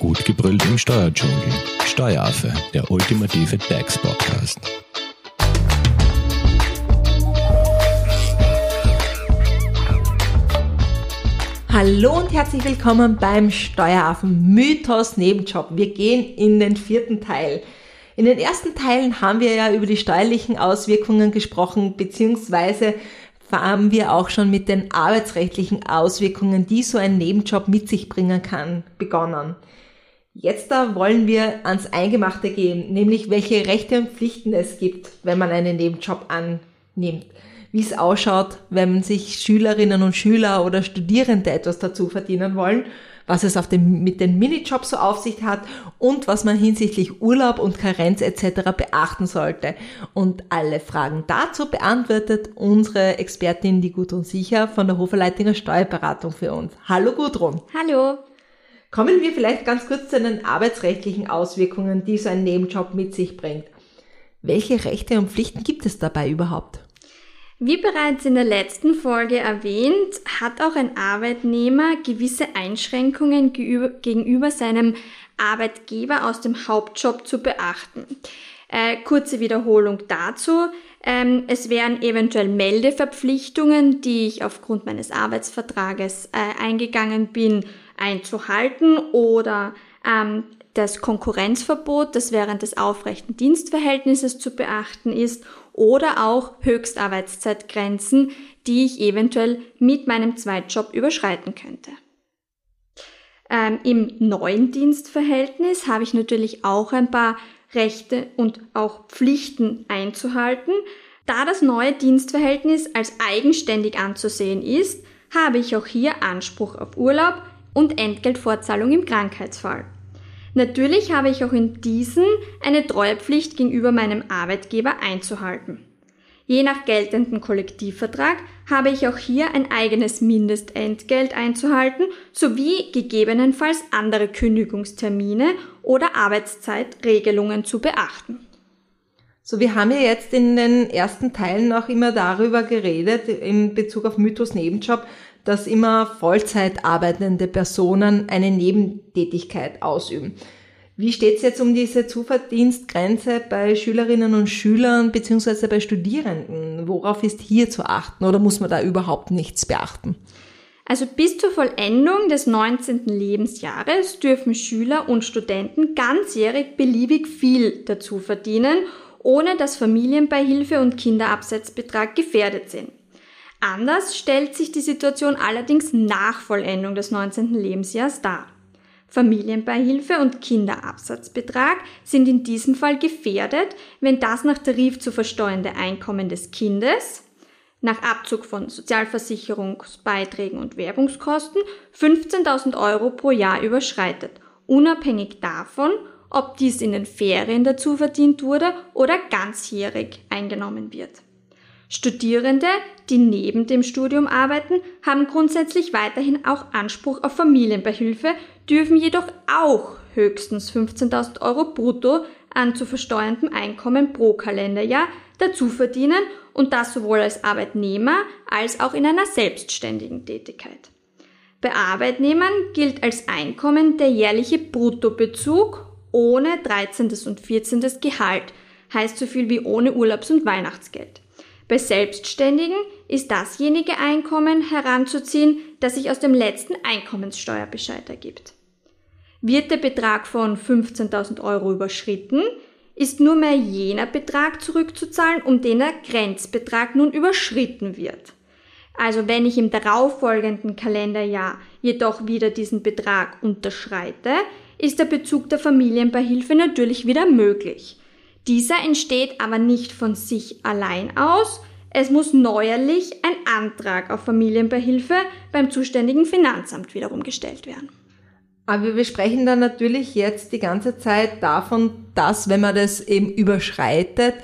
Gut gebrüllt im Steuerdschungel. Steueraffe, der ultimative DAX-Podcast. Hallo und herzlich willkommen beim Steueraffen Mythos Nebenjob. Wir gehen in den vierten Teil. In den ersten Teilen haben wir ja über die steuerlichen Auswirkungen gesprochen, beziehungsweise haben wir auch schon mit den arbeitsrechtlichen Auswirkungen, die so ein Nebenjob mit sich bringen kann, begonnen. Jetzt da wollen wir ans Eingemachte gehen, nämlich welche Rechte und Pflichten es gibt, wenn man einen Nebenjob annimmt. Wie es ausschaut, wenn sich Schülerinnen und Schüler oder Studierende etwas dazu verdienen wollen, was es auf dem, mit den Minijobs so auf sich hat und was man hinsichtlich Urlaub und Karenz etc. beachten sollte. Und alle Fragen dazu beantwortet unsere Expertin, die Gudrun Sicher von der Hoferleitinger Steuerberatung für uns. Hallo Gudrun. Hallo. Kommen wir vielleicht ganz kurz zu den arbeitsrechtlichen Auswirkungen, die so ein Nebenjob mit sich bringt. Welche Rechte und Pflichten gibt es dabei überhaupt? Wie bereits in der letzten Folge erwähnt, hat auch ein Arbeitnehmer gewisse Einschränkungen gegenüber seinem Arbeitgeber aus dem Hauptjob zu beachten. Äh, kurze Wiederholung dazu. Ähm, es wären eventuell Meldeverpflichtungen, die ich aufgrund meines Arbeitsvertrages äh, eingegangen bin, einzuhalten oder ähm, das Konkurrenzverbot, das während des aufrechten Dienstverhältnisses zu beachten ist oder auch Höchstarbeitszeitgrenzen, die ich eventuell mit meinem Zweitjob überschreiten könnte. Ähm, Im neuen Dienstverhältnis habe ich natürlich auch ein paar Rechte und auch Pflichten einzuhalten. Da das neue Dienstverhältnis als eigenständig anzusehen ist, habe ich auch hier Anspruch auf Urlaub und Entgeltfortzahlung im Krankheitsfall. Natürlich habe ich auch in diesen eine Treuepflicht gegenüber meinem Arbeitgeber einzuhalten. Je nach geltenden Kollektivvertrag habe ich auch hier ein eigenes Mindestentgelt einzuhalten sowie gegebenenfalls andere Kündigungstermine oder Arbeitszeitregelungen zu beachten. So, wir haben ja jetzt in den ersten Teilen auch immer darüber geredet, in Bezug auf Mythos Nebenjob, dass immer Vollzeit arbeitende Personen eine Nebentätigkeit ausüben. Wie steht es jetzt um diese Zuverdienstgrenze bei Schülerinnen und Schülern beziehungsweise bei Studierenden? Worauf ist hier zu achten oder muss man da überhaupt nichts beachten? Also bis zur Vollendung des 19. Lebensjahres dürfen Schüler und Studenten ganzjährig beliebig viel dazu verdienen, ohne dass Familienbeihilfe und Kinderabsetzbetrag gefährdet sind. Anders stellt sich die Situation allerdings nach Vollendung des 19. Lebensjahres dar. Familienbeihilfe und Kinderabsatzbetrag sind in diesem Fall gefährdet, wenn das nach Tarif zu versteuernde Einkommen des Kindes nach Abzug von Sozialversicherungsbeiträgen und Werbungskosten 15.000 Euro pro Jahr überschreitet, unabhängig davon, ob dies in den Ferien dazu verdient wurde oder ganzjährig eingenommen wird. Studierende, die neben dem Studium arbeiten, haben grundsätzlich weiterhin auch Anspruch auf Familienbeihilfe, dürfen jedoch auch höchstens 15.000 Euro brutto an zu versteuerndem Einkommen pro Kalenderjahr dazu verdienen und das sowohl als Arbeitnehmer als auch in einer selbstständigen Tätigkeit. Bei Arbeitnehmern gilt als Einkommen der jährliche Bruttobezug ohne 13. und 14. Gehalt, heißt so viel wie ohne Urlaubs- und Weihnachtsgeld. Bei Selbstständigen ist dasjenige Einkommen heranzuziehen, das sich aus dem letzten Einkommenssteuerbescheid ergibt. Wird der Betrag von 15.000 Euro überschritten, ist nur mehr jener Betrag zurückzuzahlen, um den der Grenzbetrag nun überschritten wird. Also wenn ich im darauffolgenden Kalenderjahr jedoch wieder diesen Betrag unterschreite, ist der Bezug der Familienbeihilfe natürlich wieder möglich. Dieser entsteht aber nicht von sich allein aus. Es muss neuerlich ein Antrag auf Familienbeihilfe beim zuständigen Finanzamt wiederum gestellt werden. Aber wir sprechen dann natürlich jetzt die ganze Zeit davon, dass wenn man das eben überschreitet,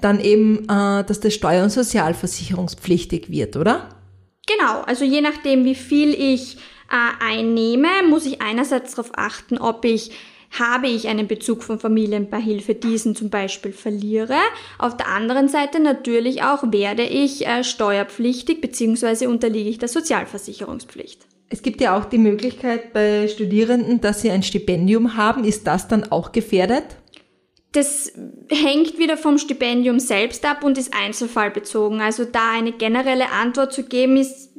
dann eben, äh, dass das steuer- und sozialversicherungspflichtig wird, oder? Genau, also je nachdem, wie viel ich äh, einnehme, muss ich einerseits darauf achten, ob ich habe ich einen Bezug von Familienbeihilfe, diesen zum Beispiel verliere. Auf der anderen Seite natürlich auch werde ich äh, steuerpflichtig bzw. unterliege ich der Sozialversicherungspflicht. Es gibt ja auch die Möglichkeit bei Studierenden, dass sie ein Stipendium haben. Ist das dann auch gefährdet? Das hängt wieder vom Stipendium selbst ab und ist einzelfallbezogen. Also da eine generelle Antwort zu geben, ist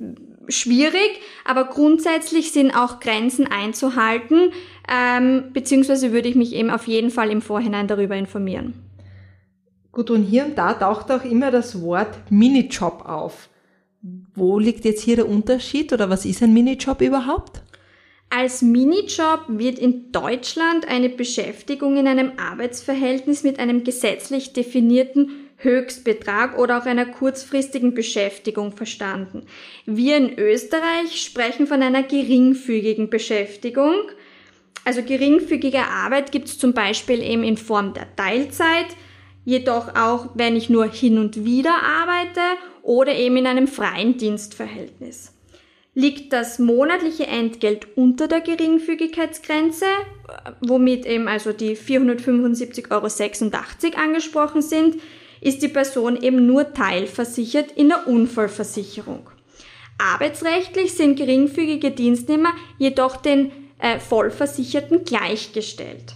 schwierig, aber grundsätzlich sind auch Grenzen einzuhalten, ähm, beziehungsweise würde ich mich eben auf jeden Fall im Vorhinein darüber informieren. Gut, und hier und da taucht auch immer das Wort Minijob auf. Wo liegt jetzt hier der Unterschied oder was ist ein Minijob überhaupt? Als Minijob wird in Deutschland eine Beschäftigung in einem Arbeitsverhältnis mit einem gesetzlich definierten Höchstbetrag oder auch einer kurzfristigen Beschäftigung verstanden. Wir in Österreich sprechen von einer geringfügigen Beschäftigung. Also geringfügige Arbeit gibt es zum Beispiel eben in Form der Teilzeit, jedoch auch, wenn ich nur hin und wieder arbeite oder eben in einem freien Dienstverhältnis. Liegt das monatliche Entgelt unter der Geringfügigkeitsgrenze, womit eben also die 475,86 Euro angesprochen sind, ist die Person eben nur teilversichert in der Unfallversicherung. Arbeitsrechtlich sind geringfügige Dienstnehmer jedoch den äh, Vollversicherten gleichgestellt.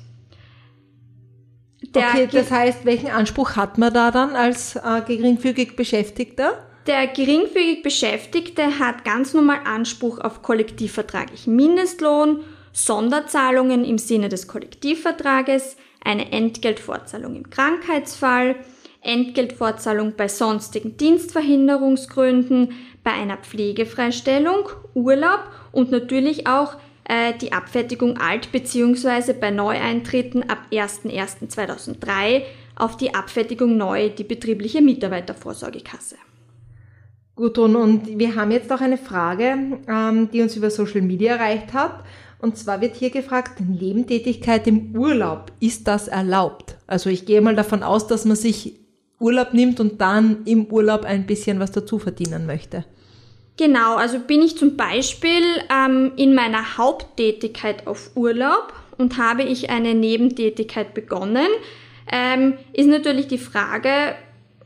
Der okay, das heißt, welchen Anspruch hat man da dann als äh, geringfügig Beschäftigter? Der geringfügig Beschäftigte hat ganz normal Anspruch auf kollektivvertraglichen Mindestlohn, Sonderzahlungen im Sinne des Kollektivvertrages, eine Entgeltfortzahlung im Krankheitsfall, Entgeltfortzahlung bei sonstigen Dienstverhinderungsgründen, bei einer Pflegefreistellung, Urlaub und natürlich auch äh, die Abfertigung alt bzw. bei Neueintritten ab 01.01.2003 auf die Abfertigung neu die betriebliche Mitarbeitervorsorgekasse. Gut, und wir haben jetzt auch eine Frage, ähm, die uns über Social Media erreicht hat. Und zwar wird hier gefragt, Nebentätigkeit im Urlaub, ist das erlaubt? Also ich gehe mal davon aus, dass man sich Urlaub nimmt und dann im Urlaub ein bisschen was dazu verdienen möchte. Genau, also bin ich zum Beispiel ähm, in meiner Haupttätigkeit auf Urlaub und habe ich eine Nebentätigkeit begonnen, ähm, ist natürlich die Frage,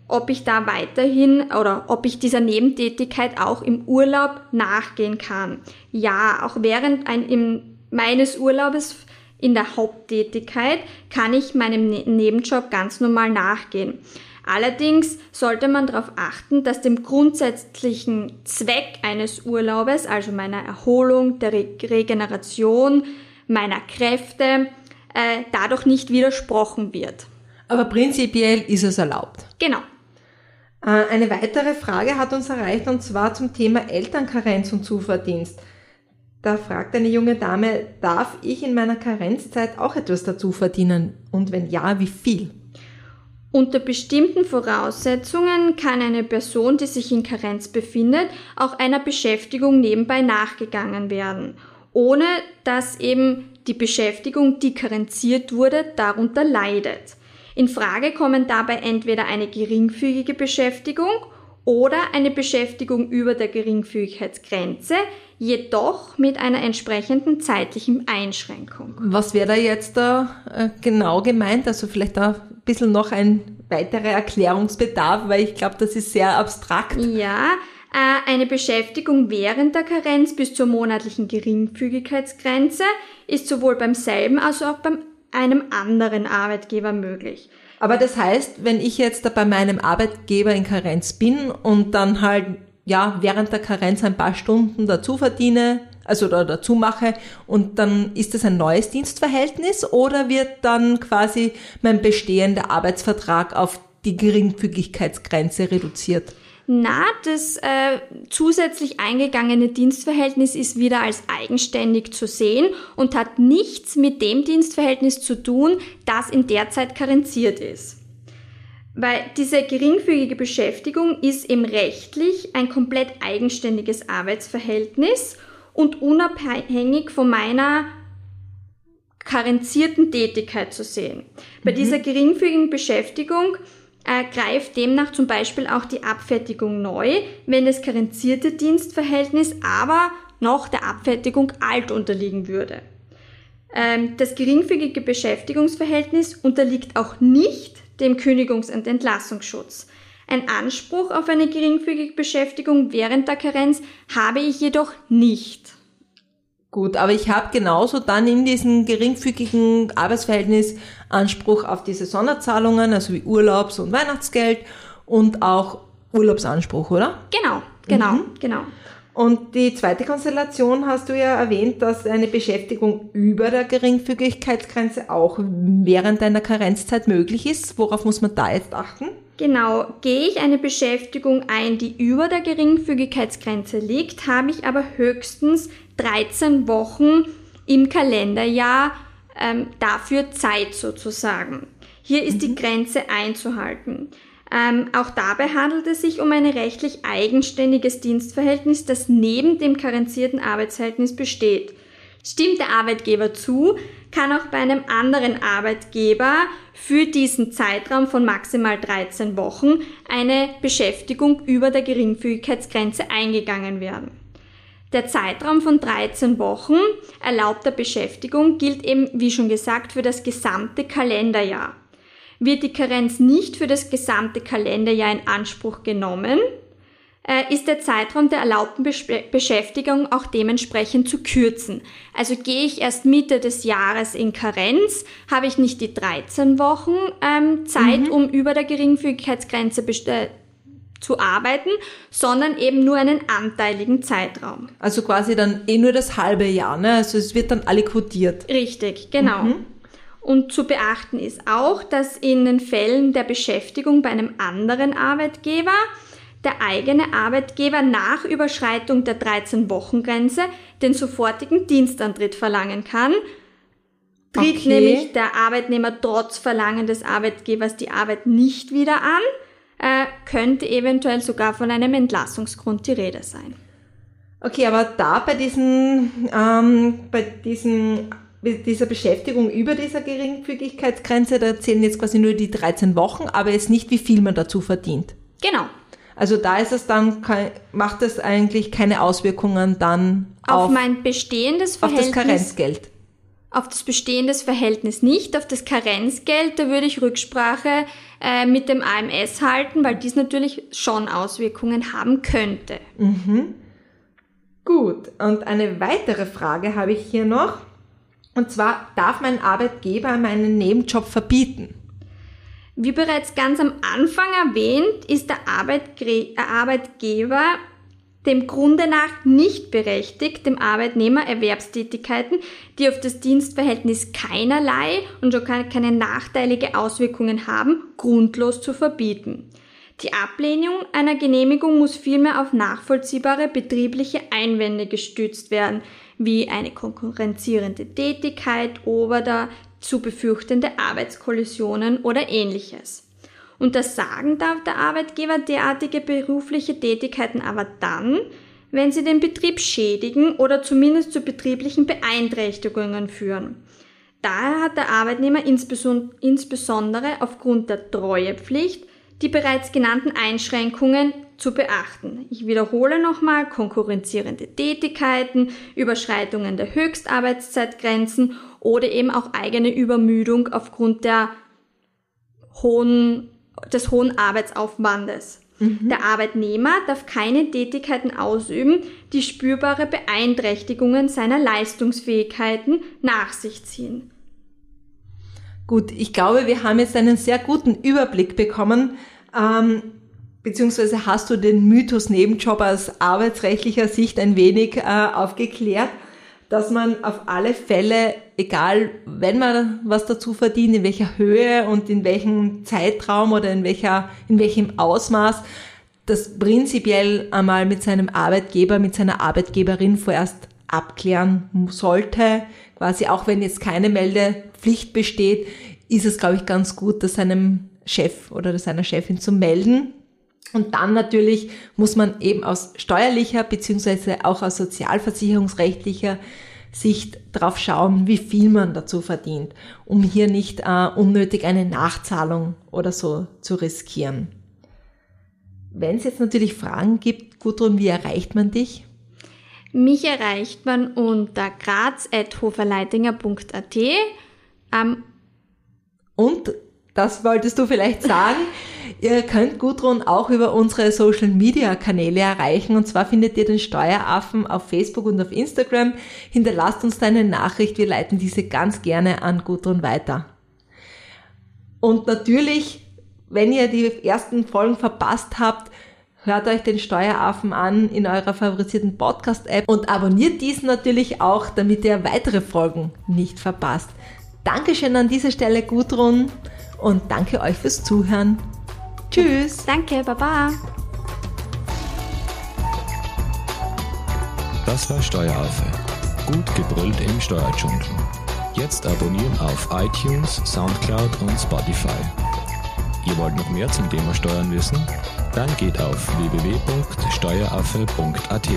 ob ich da weiterhin oder ob ich dieser Nebentätigkeit auch im Urlaub nachgehen kann. Ja, auch während ein, im, meines Urlaubes in der Haupttätigkeit kann ich meinem ne Nebenjob ganz normal nachgehen. Allerdings sollte man darauf achten, dass dem grundsätzlichen Zweck eines Urlaubes, also meiner Erholung, der Re Regeneration, meiner Kräfte, äh, dadurch nicht widersprochen wird. Aber prinzipiell ist es erlaubt. Genau. Äh, eine weitere Frage hat uns erreicht und zwar zum Thema Elternkarenz und Zuverdienst. Da fragt eine junge Dame, darf ich in meiner Karenzzeit auch etwas dazu verdienen? Und wenn ja, wie viel? Unter bestimmten Voraussetzungen kann eine Person, die sich in Karenz befindet, auch einer Beschäftigung nebenbei nachgegangen werden, ohne dass eben die Beschäftigung, die karenziert wurde, darunter leidet. In Frage kommen dabei entweder eine geringfügige Beschäftigung oder eine Beschäftigung über der Geringfügigkeitsgrenze, jedoch mit einer entsprechenden zeitlichen Einschränkung. Was wäre da jetzt da äh, genau gemeint? Also vielleicht da bisschen noch ein weiterer Erklärungsbedarf, weil ich glaube, das ist sehr abstrakt. Ja, äh, eine Beschäftigung während der Karenz bis zur monatlichen Geringfügigkeitsgrenze ist sowohl beim selben als auch beim einem anderen Arbeitgeber möglich. Aber das heißt, wenn ich jetzt bei meinem Arbeitgeber in Karenz bin und dann halt ja während der Karenz ein paar Stunden dazu verdiene, also da dazu mache und dann ist das ein neues Dienstverhältnis oder wird dann quasi mein bestehender Arbeitsvertrag auf die Geringfügigkeitsgrenze reduziert? Na, das äh, zusätzlich eingegangene Dienstverhältnis ist wieder als eigenständig zu sehen und hat nichts mit dem Dienstverhältnis zu tun, das in der Zeit karenziert ist. Weil diese geringfügige Beschäftigung ist eben rechtlich ein komplett eigenständiges Arbeitsverhältnis und unabhängig von meiner karenzierten Tätigkeit zu sehen. Bei mhm. dieser geringfügigen Beschäftigung äh, greift demnach zum Beispiel auch die Abfertigung neu, wenn das karenzierte Dienstverhältnis aber noch der Abfertigung alt unterliegen würde. Ähm, das geringfügige Beschäftigungsverhältnis unterliegt auch nicht dem Kündigungs- und Entlassungsschutz. Ein Anspruch auf eine geringfügige Beschäftigung während der Karenz habe ich jedoch nicht. Gut, aber ich habe genauso dann in diesem geringfügigen Arbeitsverhältnis Anspruch auf diese Sonderzahlungen, also wie Urlaubs- und Weihnachtsgeld und auch Urlaubsanspruch, oder? Genau, genau, mhm. genau. Und die zweite Konstellation hast du ja erwähnt, dass eine Beschäftigung über der Geringfügigkeitsgrenze auch während deiner Karenzzeit möglich ist. Worauf muss man da jetzt achten? Genau, gehe ich eine Beschäftigung ein, die über der Geringfügigkeitsgrenze liegt, habe ich aber höchstens 13 Wochen im Kalenderjahr ähm, dafür Zeit sozusagen. Hier ist mhm. die Grenze einzuhalten. Ähm, auch dabei handelt es sich um ein rechtlich eigenständiges Dienstverhältnis, das neben dem karenzierten Arbeitsverhältnis besteht. Stimmt der Arbeitgeber zu, kann auch bei einem anderen Arbeitgeber für diesen Zeitraum von maximal 13 Wochen eine Beschäftigung über der Geringfügigkeitsgrenze eingegangen werden. Der Zeitraum von 13 Wochen erlaubter Beschäftigung gilt eben, wie schon gesagt, für das gesamte Kalenderjahr. Wird die Karenz nicht für das gesamte Kalenderjahr in Anspruch genommen, ist der Zeitraum der erlaubten Beschäftigung auch dementsprechend zu kürzen. Also gehe ich erst Mitte des Jahres in Karenz, habe ich nicht die 13 Wochen ähm, Zeit, mhm. um über der Geringfügigkeitsgrenze äh, zu arbeiten, sondern eben nur einen anteiligen Zeitraum. Also quasi dann eh nur das halbe Jahr, ne? Also es wird dann alle quotiert. Richtig, genau. Mhm. Und zu beachten ist auch, dass in den Fällen der Beschäftigung bei einem anderen Arbeitgeber der eigene Arbeitgeber nach Überschreitung der 13-Wochen-Grenze den sofortigen Dienstantritt verlangen kann. Tritt okay. nämlich der Arbeitnehmer trotz Verlangen des Arbeitgebers die Arbeit nicht wieder an, äh, könnte eventuell sogar von einem Entlassungsgrund die Rede sein. Okay, aber da bei diesen, ähm, bei diesen dieser Beschäftigung über dieser Geringfügigkeitsgrenze, da zählen jetzt quasi nur die 13 Wochen, aber jetzt nicht, wie viel man dazu verdient. Genau. Also da ist es dann, macht es eigentlich keine Auswirkungen dann auf, auf mein bestehendes Verhältnis. Auf das Karenzgeld. Auf das bestehendes Verhältnis nicht, auf das Karenzgeld, da würde ich Rücksprache äh, mit dem AMS halten, weil dies natürlich schon Auswirkungen haben könnte. Mhm. Gut, und eine weitere Frage habe ich hier noch. Und zwar darf mein Arbeitgeber meinen Nebenjob verbieten. Wie bereits ganz am Anfang erwähnt, ist der äh, Arbeitgeber dem Grunde nach nicht berechtigt, dem Arbeitnehmer Erwerbstätigkeiten, die auf das Dienstverhältnis keinerlei und schon keine nachteilige Auswirkungen haben, grundlos zu verbieten. Die Ablehnung einer Genehmigung muss vielmehr auf nachvollziehbare betriebliche Einwände gestützt werden, wie eine konkurrenzierende Tätigkeit oder zu befürchtende Arbeitskollisionen oder ähnliches. Untersagen darf der Arbeitgeber derartige berufliche Tätigkeiten aber dann, wenn sie den Betrieb schädigen oder zumindest zu betrieblichen Beeinträchtigungen führen. Daher hat der Arbeitnehmer insbesondere aufgrund der Treuepflicht die bereits genannten Einschränkungen zu beachten. Ich wiederhole nochmal konkurrenzierende Tätigkeiten, Überschreitungen der Höchstarbeitszeitgrenzen oder eben auch eigene Übermüdung aufgrund der hohen, des hohen Arbeitsaufwandes. Mhm. Der Arbeitnehmer darf keine Tätigkeiten ausüben, die spürbare Beeinträchtigungen seiner Leistungsfähigkeiten nach sich ziehen. Gut, ich glaube, wir haben jetzt einen sehr guten Überblick bekommen, ähm, beziehungsweise hast du den Mythos Nebenjob aus arbeitsrechtlicher Sicht ein wenig äh, aufgeklärt, dass man auf alle Fälle, egal wenn man was dazu verdient, in welcher Höhe und in welchem Zeitraum oder in welcher, in welchem Ausmaß, das prinzipiell einmal mit seinem Arbeitgeber, mit seiner Arbeitgeberin vorerst abklären sollte. Quasi auch wenn jetzt keine Meldepflicht besteht, ist es, glaube ich, ganz gut, das seinem Chef oder seiner Chefin zu melden. Und dann natürlich muss man eben aus steuerlicher beziehungsweise auch aus sozialversicherungsrechtlicher Sicht drauf schauen, wie viel man dazu verdient, um hier nicht äh, unnötig eine Nachzahlung oder so zu riskieren. Wenn es jetzt natürlich Fragen gibt, Gudrun, wie erreicht man dich? Mich erreicht man unter graz.hoferleitinger.at. Ähm, Und Das wolltest du vielleicht sagen. Ihr könnt Gudrun auch über unsere Social Media Kanäle erreichen. Und zwar findet ihr den Steueraffen auf Facebook und auf Instagram. Hinterlasst uns deine Nachricht. Wir leiten diese ganz gerne an Gudrun weiter. Und natürlich, wenn ihr die ersten Folgen verpasst habt, hört euch den Steueraffen an in eurer favorisierten Podcast-App und abonniert diesen natürlich auch, damit ihr weitere Folgen nicht verpasst. Dankeschön an dieser Stelle, Gudrun, und danke euch fürs Zuhören. Tschüss. Danke, Baba. Das war Steueraffe. Gut gebrüllt im Steuerdschungel. Jetzt abonnieren auf iTunes, Soundcloud und Spotify. Ihr wollt noch mehr zum Thema Steuern wissen? Dann geht auf www.steueraffe.at.